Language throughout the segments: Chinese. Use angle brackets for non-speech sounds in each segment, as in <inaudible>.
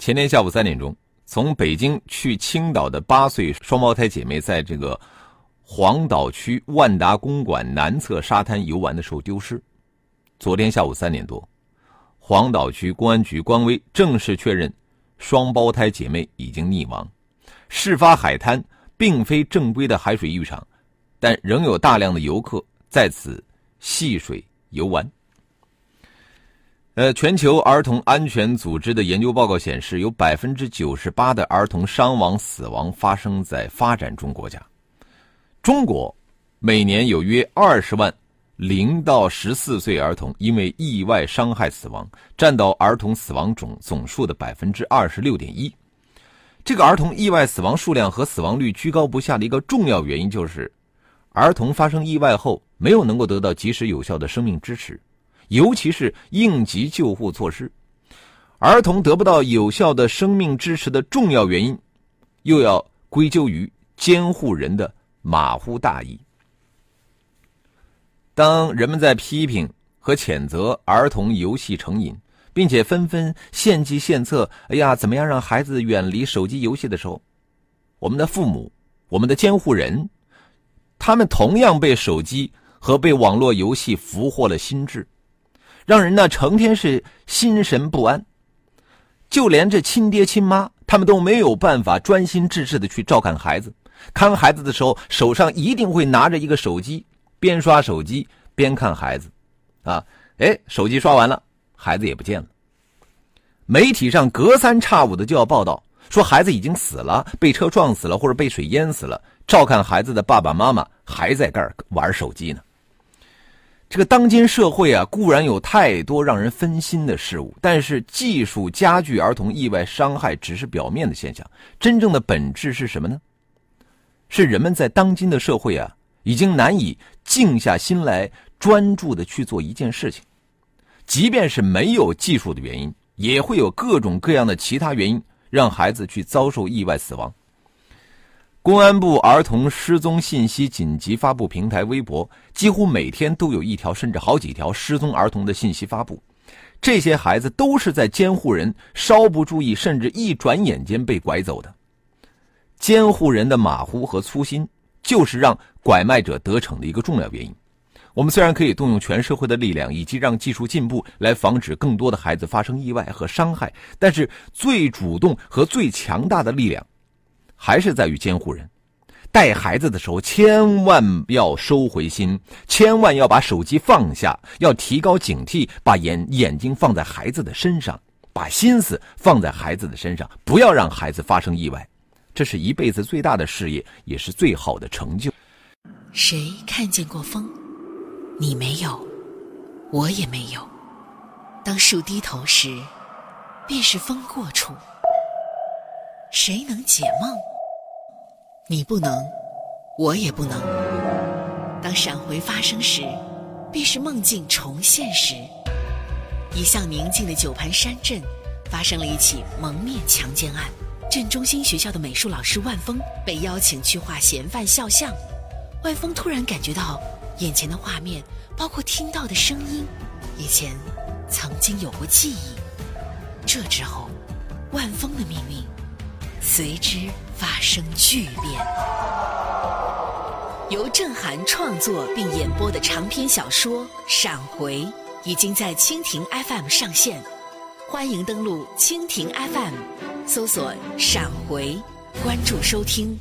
前天下午三点钟，从北京去青岛的八岁双胞胎姐妹，在这个黄岛区万达公馆南侧沙滩游玩的时候丢失。昨天下午三点多，黄岛区公安局官微正式确认，双胞胎姐妹已经溺亡。事发海滩并非正规的海水浴场，但仍有大量的游客在此戏水游玩。呃，全球儿童安全组织的研究报告显示，有百分之九十八的儿童伤亡、死亡发生在发展中国家。中国每年有约二十万零到十四岁儿童因为意外伤害死亡，占到儿童死亡总总数的百分之二十六点一。这个儿童意外死亡数量和死亡率居高不下的一个重要原因，就是儿童发生意外后没有能够得到及时有效的生命支持。尤其是应急救护措施，儿童得不到有效的生命支持的重要原因，又要归咎于监护人的马虎大意。当人们在批评和谴责儿童游戏成瘾，并且纷纷献计献策，哎呀，怎么样让孩子远离手机游戏的时候，我们的父母、我们的监护人，他们同样被手机和被网络游戏俘获了心智。让人呢成天是心神不安，就连这亲爹亲妈，他们都没有办法专心致志的去照看孩子。看孩子的时候，手上一定会拿着一个手机，边刷手机边看孩子。啊，哎，手机刷完了，孩子也不见了。媒体上隔三差五的就要报道说孩子已经死了，被车撞死了，或者被水淹死了。照看孩子的爸爸妈妈还在这儿玩手机呢。这个当今社会啊，固然有太多让人分心的事物，但是技术加剧儿童意外伤害只是表面的现象，真正的本质是什么呢？是人们在当今的社会啊，已经难以静下心来专注的去做一件事情，即便是没有技术的原因，也会有各种各样的其他原因让孩子去遭受意外死亡。公安部儿童失踪信息紧急发布平台微博，几乎每天都有一条甚至好几条失踪儿童的信息发布。这些孩子都是在监护人稍不注意，甚至一转眼间被拐走的。监护人的马虎和粗心，就是让拐卖者得逞的一个重要原因。我们虽然可以动用全社会的力量，以及让技术进步来防止更多的孩子发生意外和伤害，但是最主动和最强大的力量。还是在于监护人，带孩子的时候千万要收回心，千万要把手机放下，要提高警惕，把眼眼睛放在孩子的身上，把心思放在孩子的身上，不要让孩子发生意外，这是一辈子最大的事业，也是最好的成就。谁看见过风？你没有，我也没有。当树低头时，便是风过处。谁能解梦？你不能，我也不能。当闪回发生时，便是梦境重现时。一向宁静的九盘山镇，发生了一起蒙面强奸案。镇中心学校的美术老师万峰被邀请去画嫌犯肖像。万峰突然感觉到，眼前的画面，包括听到的声音，以前曾经有过记忆。这之后，万峰的命运。随之发生巨变。由郑涵创作并演播的长篇小说《闪回》已经在蜻蜓 FM 上线，欢迎登录蜻蜓 FM，搜索“闪回”，关注收听。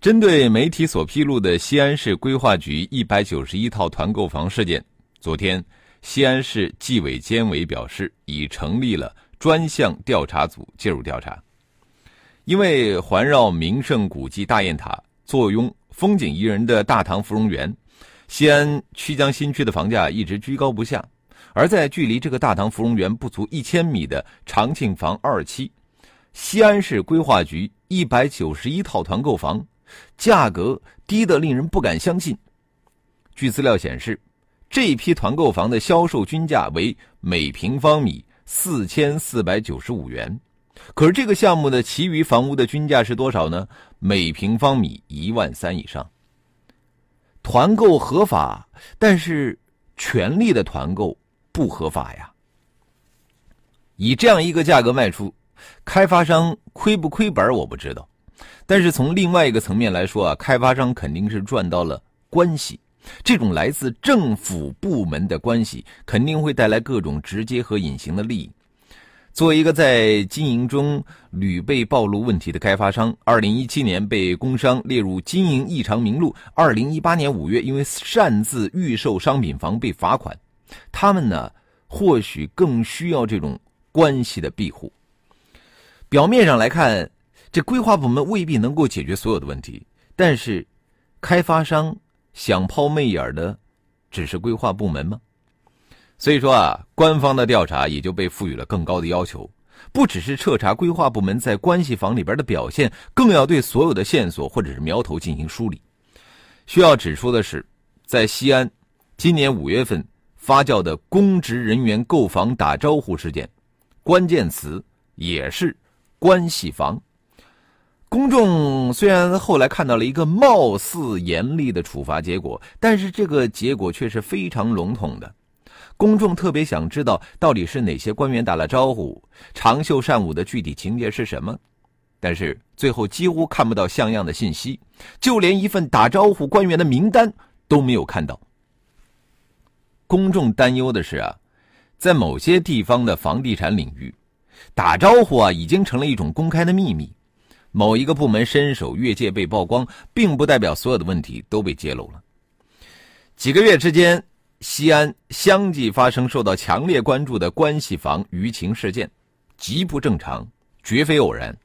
针对媒体所披露的西安市规划局一百九十一套团购房事件，昨天西安市纪委监委表示，已成立了专项调查组介入调查。因为环绕名胜古迹大雁塔、坐拥风景宜人的大唐芙蓉园，西安曲江新区的房价一直居高不下，而在距离这个大唐芙蓉园不足一千米的长庆坊二期，西安市规划局一百九十一套团购房，价格低得令人不敢相信。据资料显示，这一批团购房的销售均价为每平方米四千四百九十五元。可是这个项目的其余房屋的均价是多少呢？每平方米一万三以上。团购合法，但是权力的团购不合法呀。以这样一个价格卖出，开发商亏不亏本我不知道，但是从另外一个层面来说啊，开发商肯定是赚到了关系。这种来自政府部门的关系，肯定会带来各种直接和隐形的利益。作为一个在经营中屡被暴露问题的开发商，二零一七年被工商列入经营异常名录。二零一八年五月，因为擅自预售商品房被罚款。他们呢，或许更需要这种关系的庇护。表面上来看，这规划部门未必能够解决所有的问题，但是开发商想抛媚眼的，只是规划部门吗？所以说啊，官方的调查也就被赋予了更高的要求，不只是彻查规划部门在关系房里边的表现，更要对所有的线索或者是苗头进行梳理。需要指出的是，在西安，今年五月份发酵的公职人员购房打招呼事件，关键词也是关系房。公众虽然后来看到了一个貌似严厉的处罚结果，但是这个结果却是非常笼统的。公众特别想知道到底是哪些官员打了招呼，长袖善舞的具体情节是什么，但是最后几乎看不到像样的信息，就连一份打招呼官员的名单都没有看到。公众担忧的是啊，在某些地方的房地产领域，打招呼啊已经成了一种公开的秘密。某一个部门伸手越界被曝光，并不代表所有的问题都被揭露了。几个月之间。西安相继发生受到强烈关注的关系房舆情事件，极不正常，绝非偶然。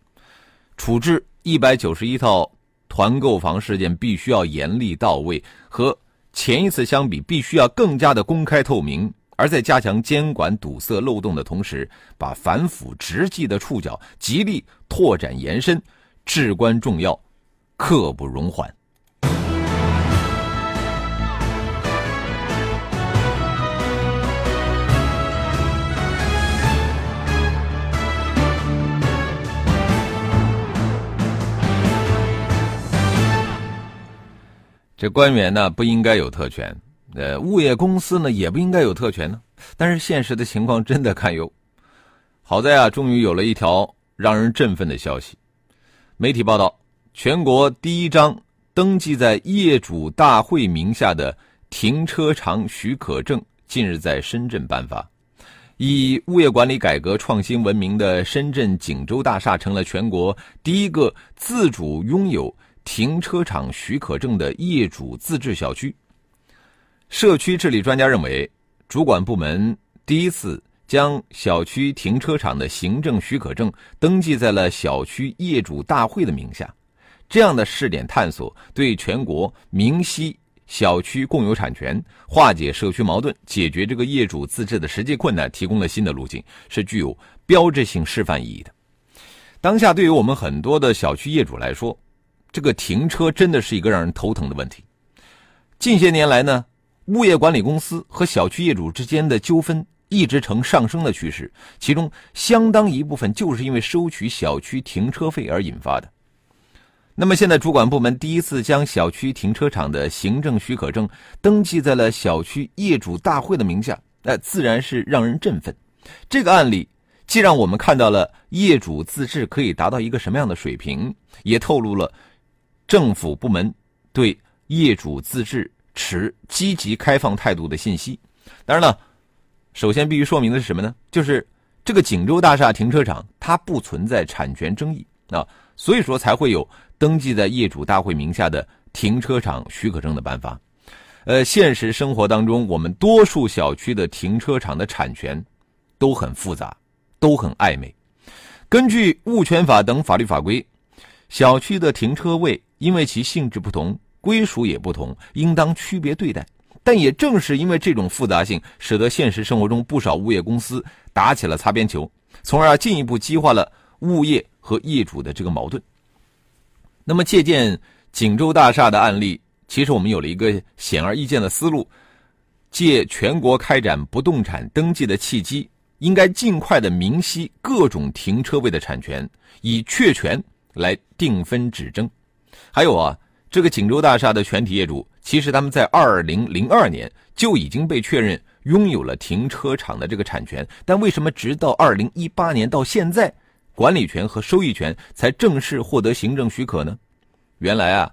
处置一百九十一套团购房事件必须要严厉到位，和前一次相比，必须要更加的公开透明。而在加强监管堵塞漏洞的同时，把反腐直纪的触角极力拓展延伸，至关重要，刻不容缓。这官员呢不应该有特权，呃，物业公司呢也不应该有特权呢。但是现实的情况真的堪忧。好在啊，终于有了一条让人振奋的消息。媒体报道，全国第一张登记在业主大会名下的停车场许可证近日在深圳颁发。以物业管理改革创新闻名的深圳景洲大厦成了全国第一个自主拥有。停车场许可证的业主自治小区，社区治理专家认为，主管部门第一次将小区停车场的行政许可证登记在了小区业主大会的名下，这样的试点探索，对全国明晰小区共有产权、化解社区矛盾、解决这个业主自治的实际困难提供了新的路径，是具有标志性示范意义的。当下，对于我们很多的小区业主来说，这个停车真的是一个让人头疼的问题。近些年来呢，物业管理公司和小区业主之间的纠纷一直呈上升的趋势，其中相当一部分就是因为收取小区停车费而引发的。那么现在主管部门第一次将小区停车场的行政许可证登记在了小区业主大会的名下，那自然是让人振奋。这个案例。既让我们看到了业主自治可以达到一个什么样的水平，也透露了。政府部门对业主自治持积极开放态度的信息。当然了，首先必须说明的是什么呢？就是这个锦州大厦停车场它不存在产权争议啊，所以说才会有登记在业主大会名下的停车场许可证的颁发。呃，现实生活当中，我们多数小区的停车场的产权都很复杂，都很暧昧。根据物权法等法律法规，小区的停车位。因为其性质不同，归属也不同，应当区别对待。但也正是因为这种复杂性，使得现实生活中不少物业公司打起了擦边球，从而进一步激化了物业和业主的这个矛盾。那么，借鉴锦州大厦的案例，其实我们有了一个显而易见的思路：借全国开展不动产登记的契机，应该尽快的明晰各种停车位的产权，以确权来定分指征。还有啊，这个锦州大厦的全体业主，其实他们在二零零二年就已经被确认拥有了停车场的这个产权，但为什么直到二零一八年到现在？管理权和收益权才正式获得行政许可呢。原来啊，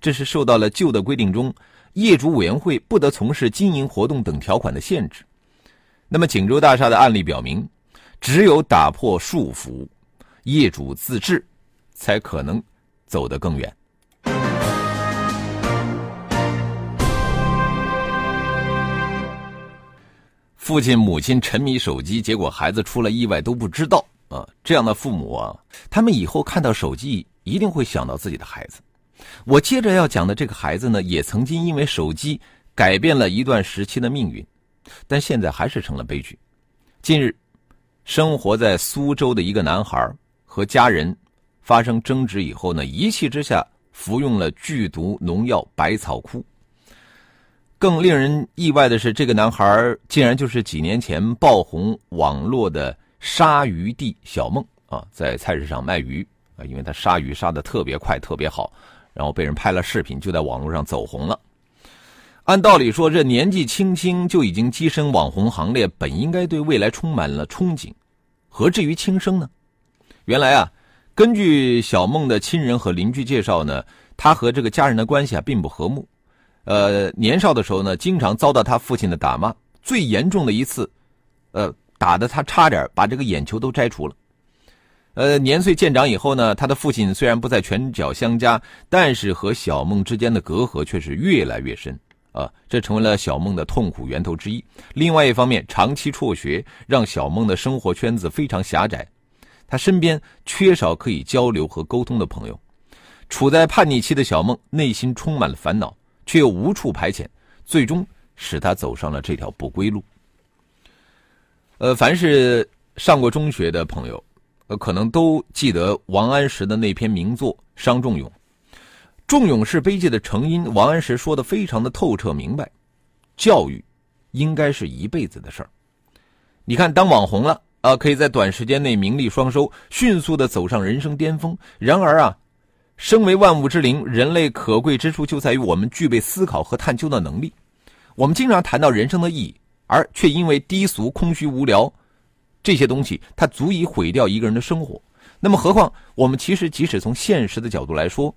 这是受到了旧的规定中业主委员会不得从事经营活动等条款的限制。那么锦州大厦的案例表明，只有打破束缚，业主自治，才可能走得更远。父亲母亲沉迷手机，结果孩子出了意外都不知道。啊，这样的父母啊，他们以后看到手机一定会想到自己的孩子。我接着要讲的这个孩子呢，也曾经因为手机改变了一段时期的命运，但现在还是成了悲剧。近日，生活在苏州的一个男孩和家人发生争执以后呢，一气之下服用了剧毒农药百草枯。更令人意外的是，这个男孩竟然就是几年前爆红网络的。杀鱼弟小梦啊，在菜市场卖鱼啊，因为他杀鱼杀的特别快，特别好，然后被人拍了视频，就在网络上走红了。按道理说，这年纪轻轻就已经跻身网红行列，本应该对未来充满了憧憬，何至于轻生呢？原来啊，根据小梦的亲人和邻居介绍呢，他和这个家人的关系啊并不和睦。呃，年少的时候呢，经常遭到他父亲的打骂，最严重的一次，呃。打的他差点把这个眼球都摘除了。呃，年岁渐长以后呢，他的父亲虽然不再拳脚相加，但是和小梦之间的隔阂却是越来越深啊，这成为了小梦的痛苦源头之一。另外一方面，长期辍学让小梦的生活圈子非常狭窄，他身边缺少可以交流和沟通的朋友。处在叛逆期的小梦内心充满了烦恼，却又无处排遣，最终使他走上了这条不归路。呃，凡是上过中学的朋友，呃，可能都记得王安石的那篇名作《伤仲永》。仲永是悲剧的成因，王安石说的非常的透彻明白。教育应该是一辈子的事儿。你看，当网红了啊，可以在短时间内名利双收，迅速的走上人生巅峰。然而啊，身为万物之灵，人类可贵之处就在于我们具备思考和探究的能力。我们经常谈到人生的意义。而却因为低俗、空虚、无聊这些东西，它足以毁掉一个人的生活。那么，何况我们其实即使从现实的角度来说，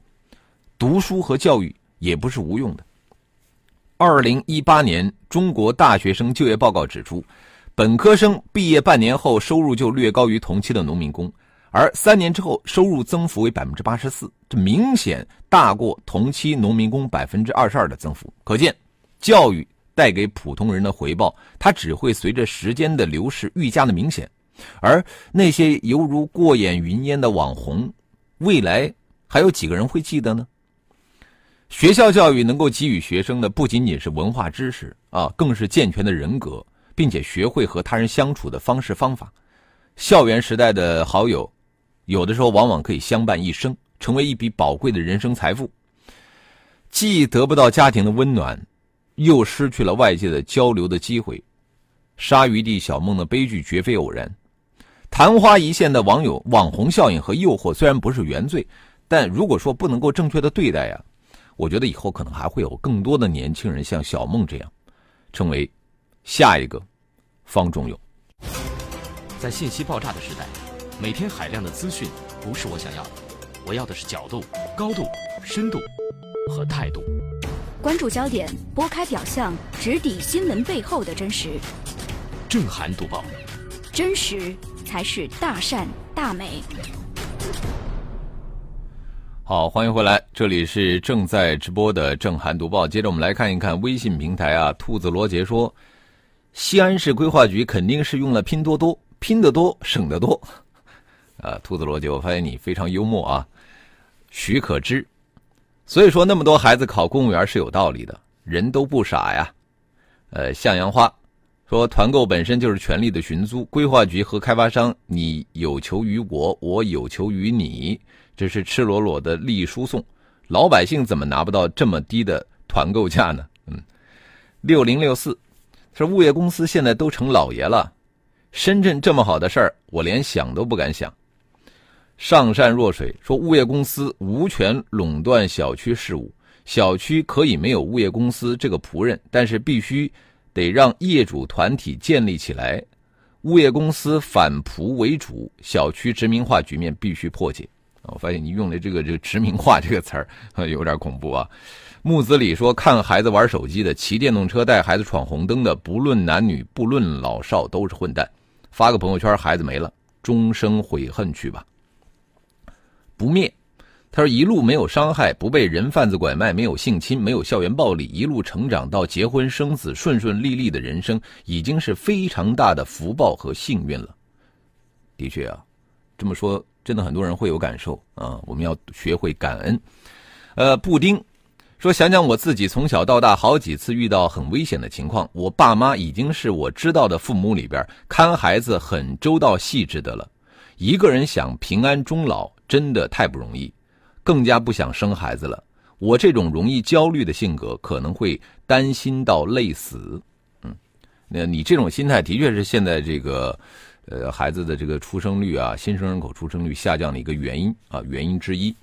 读书和教育也不是无用的。二零一八年中国大学生就业报告指出，本科生毕业半年后收入就略高于同期的农民工，而三年之后收入增幅为百分之八十四，这明显大过同期农民工百分之二十二的增幅。可见，教育。带给普通人的回报，它只会随着时间的流逝愈加的明显，而那些犹如过眼云烟的网红，未来还有几个人会记得呢？学校教育能够给予学生的不仅仅是文化知识啊，更是健全的人格，并且学会和他人相处的方式方法。校园时代的好友，有的时候往往可以相伴一生，成为一笔宝贵的人生财富。既得不到家庭的温暖。又失去了外界的交流的机会，杀鱼弟小梦的悲剧绝非偶然。昙花一现的网友网红效应和诱惑虽然不是原罪，但如果说不能够正确的对待呀，我觉得以后可能还会有更多的年轻人像小梦这样，成为下一个方仲永。在信息爆炸的时代，每天海量的资讯不是我想要的，我要的是角度、高度、深度和态度。关注焦点，拨开表象，直抵新闻背后的真实。正涵读报，真实才是大善大美。好，欢迎回来，这里是正在直播的正涵读报。接着我们来看一看微信平台啊，兔子罗杰说，西安市规划局肯定是用了拼多多，拼得多省得多。啊，兔子罗杰，我发现你非常幽默啊。许可知。所以说，那么多孩子考公务员是有道理的。人都不傻呀，呃，向阳花说，团购本身就是权力的寻租，规划局和开发商，你有求于我，我有求于你，这是赤裸裸的利益输送。老百姓怎么拿不到这么低的团购价呢？嗯，六零六四说，物业公司现在都成老爷了，深圳这么好的事儿，我连想都不敢想。上善若水说，物业公司无权垄断小区事务，小区可以没有物业公司这个仆人，但是必须得让业主团体建立起来，物业公司反仆为主，小区殖民化局面必须破解。我发现你用的这个这个殖民化这个词儿 <laughs> 有点恐怖啊。木子李说，看孩子玩手机的，骑电动车带孩子闯红灯的，不论男女，不论老少，都是混蛋。发个朋友圈，孩子没了，终生悔恨去吧。不灭，他说一路没有伤害，不被人贩子拐卖，没有性侵，没有校园暴力，一路成长到结婚生子，顺顺利利的人生，已经是非常大的福报和幸运了。的确啊，这么说真的很多人会有感受啊。我们要学会感恩。呃，布丁说，想想我自己从小到大好几次遇到很危险的情况，我爸妈已经是我知道的父母里边看孩子很周到细致的了。一个人想平安终老。真的太不容易，更加不想生孩子了。我这种容易焦虑的性格，可能会担心到累死。嗯，那你这种心态的确是现在这个，呃，孩子的这个出生率啊，新生人口出生率下降的一个原因啊，原因之一。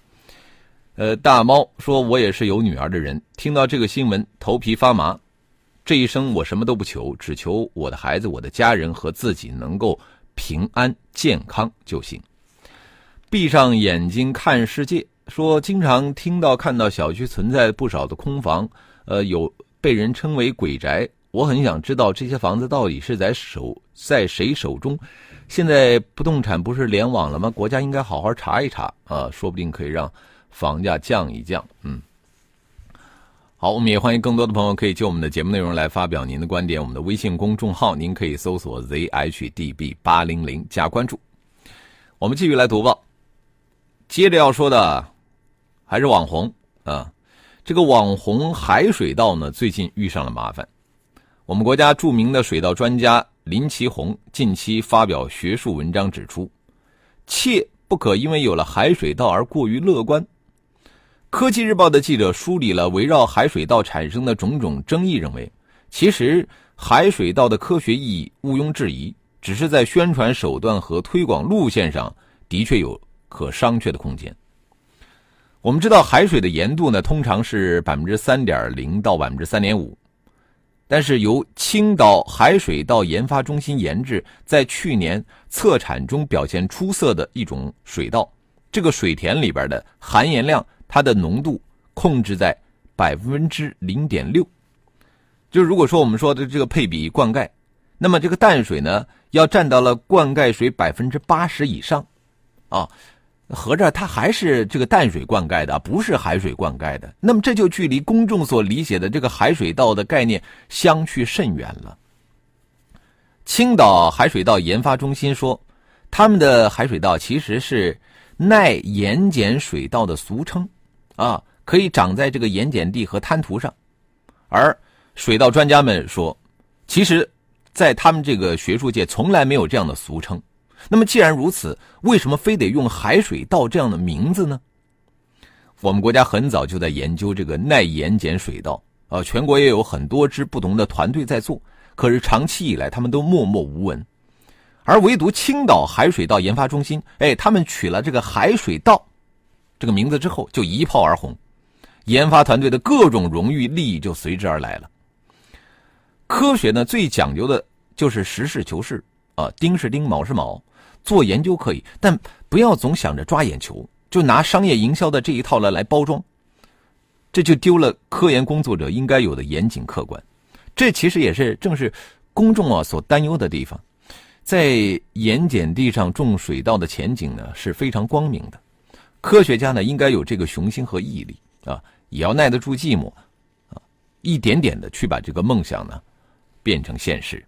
呃，大猫说：“我也是有女儿的人，听到这个新闻头皮发麻。这一生我什么都不求，只求我的孩子、我的家人和自己能够平安健康就行。”闭上眼睛看世界，说经常听到看到小区存在不少的空房，呃，有被人称为鬼宅。我很想知道这些房子到底是在手在谁手中？现在不动产不是联网了吗？国家应该好好查一查啊，说不定可以让房价降一降。嗯，好，我们也欢迎更多的朋友可以就我们的节目内容来发表您的观点。我们的微信公众号您可以搜索 zhdb 八零零加关注。我们继续来读报。接着要说的还是网红啊，这个网红海水稻呢，最近遇上了麻烦。我们国家著名的水稻专家林奇宏近期发表学术文章指出，切不可因为有了海水稻而过于乐观。科技日报的记者梳理了围绕海水稻产生的种种争议，认为，其实海水稻的科学意义毋庸置疑，只是在宣传手段和推广路线上的确有。可商榷的空间。我们知道，海水的盐度呢，通常是百分之三点零到百分之三点五。但是由青岛海水稻研发中心研制，在去年测产中表现出色的一种水稻，这个水田里边的含盐量，它的浓度控制在百分之零点六。就是如果说我们说的这个配比灌溉，那么这个淡水呢，要占到了灌溉水百分之八十以上，啊。合着它还是这个淡水灌溉的，不是海水灌溉的。那么这就距离公众所理解的这个海水稻的概念相去甚远了。青岛海水稻研发中心说，他们的海水稻其实是耐盐碱水稻的俗称，啊，可以长在这个盐碱地和滩涂上。而水稻专家们说，其实，在他们这个学术界从来没有这样的俗称。那么既然如此，为什么非得用海水稻这样的名字呢？我们国家很早就在研究这个耐盐碱水稻，啊，全国也有很多支不同的团队在做，可是长期以来他们都默默无闻，而唯独青岛海水稻研发中心，哎，他们取了这个海水稻这个名字之后，就一炮而红，研发团队的各种荣誉利益就随之而来了。科学呢，最讲究的就是实事求是啊，丁是丁，卯是卯。做研究可以，但不要总想着抓眼球，就拿商业营销的这一套来来包装，这就丢了科研工作者应该有的严谨客观。这其实也是正是公众啊所担忧的地方。在盐碱地上种水稻的前景呢是非常光明的，科学家呢应该有这个雄心和毅力啊，也要耐得住寂寞啊，一点点的去把这个梦想呢变成现实。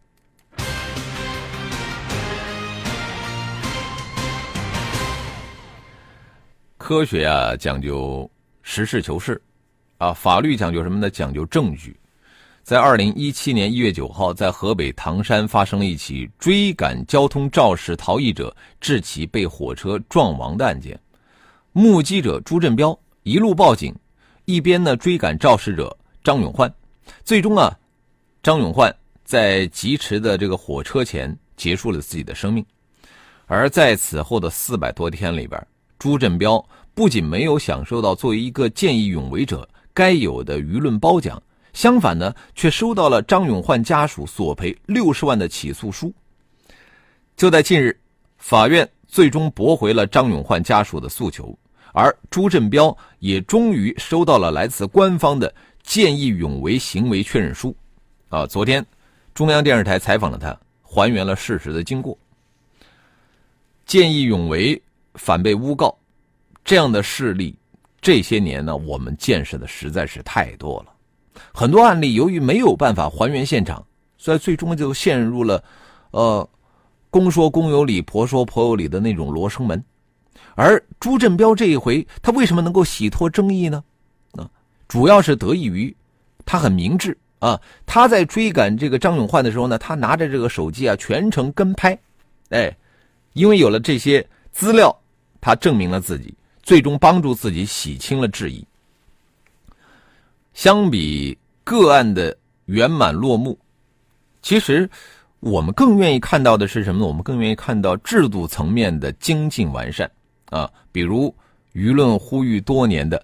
科学啊，讲究实事求是，啊，法律讲究什么呢？讲究证据。在二零一七年一月九号，在河北唐山发生了一起追赶交通肇事逃逸者，致其被火车撞亡的案件。目击者朱振彪一路报警，一边呢追赶肇事者张永焕，最终啊，张永焕在疾驰的这个火车前结束了自己的生命。而在此后的四百多天里边，朱振彪不仅没有享受到作为一个见义勇为者该有的舆论褒奖。相反呢，却收到了张永焕家属索赔六十万的起诉书。就在近日，法院最终驳回了张永焕家属的诉求，而朱振彪也终于收到了来自官方的见义勇为行为确认书。啊，昨天，中央电视台采访了他，还原了事实的经过。见义勇为反被诬告，这样的事例，这些年呢，我们见识的实在是太多了。很多案例由于没有办法还原现场，所以最终就陷入了，呃，公说公有理，婆说婆有理的那种罗生门。而朱振彪这一回，他为什么能够洗脱争议呢？啊，主要是得益于他很明智啊。他在追赶这个张永焕的时候呢，他拿着这个手机啊，全程跟拍，哎，因为有了这些资料，他证明了自己，最终帮助自己洗清了质疑。相比个案的圆满落幕，其实我们更愿意看到的是什么呢？我们更愿意看到制度层面的精进完善啊，比如舆论呼吁多年的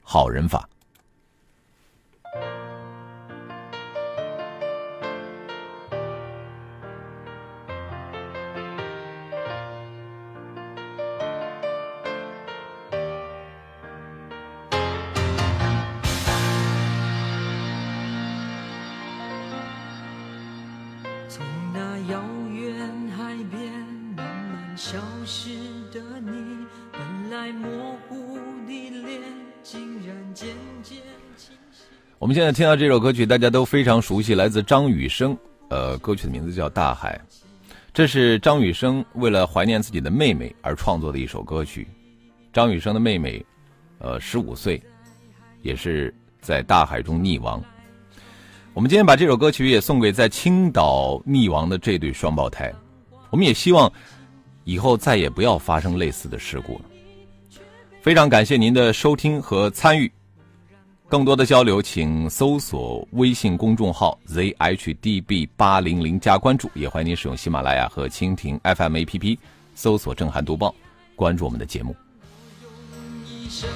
好人法。现在听到这首歌曲，大家都非常熟悉，来自张雨生。呃，歌曲的名字叫《大海》，这是张雨生为了怀念自己的妹妹而创作的一首歌曲。张雨生的妹妹，呃，十五岁，也是在大海中溺亡。我们今天把这首歌曲也送给在青岛溺亡的这对双胞胎。我们也希望以后再也不要发生类似的事故了。非常感谢您的收听和参与，更多的交流请搜索微信公众号 zhdb 八零零加关注，也欢迎您使用喜马拉雅和蜻蜓 FM APP 搜索“震撼读报”，关注我们的节目。用一生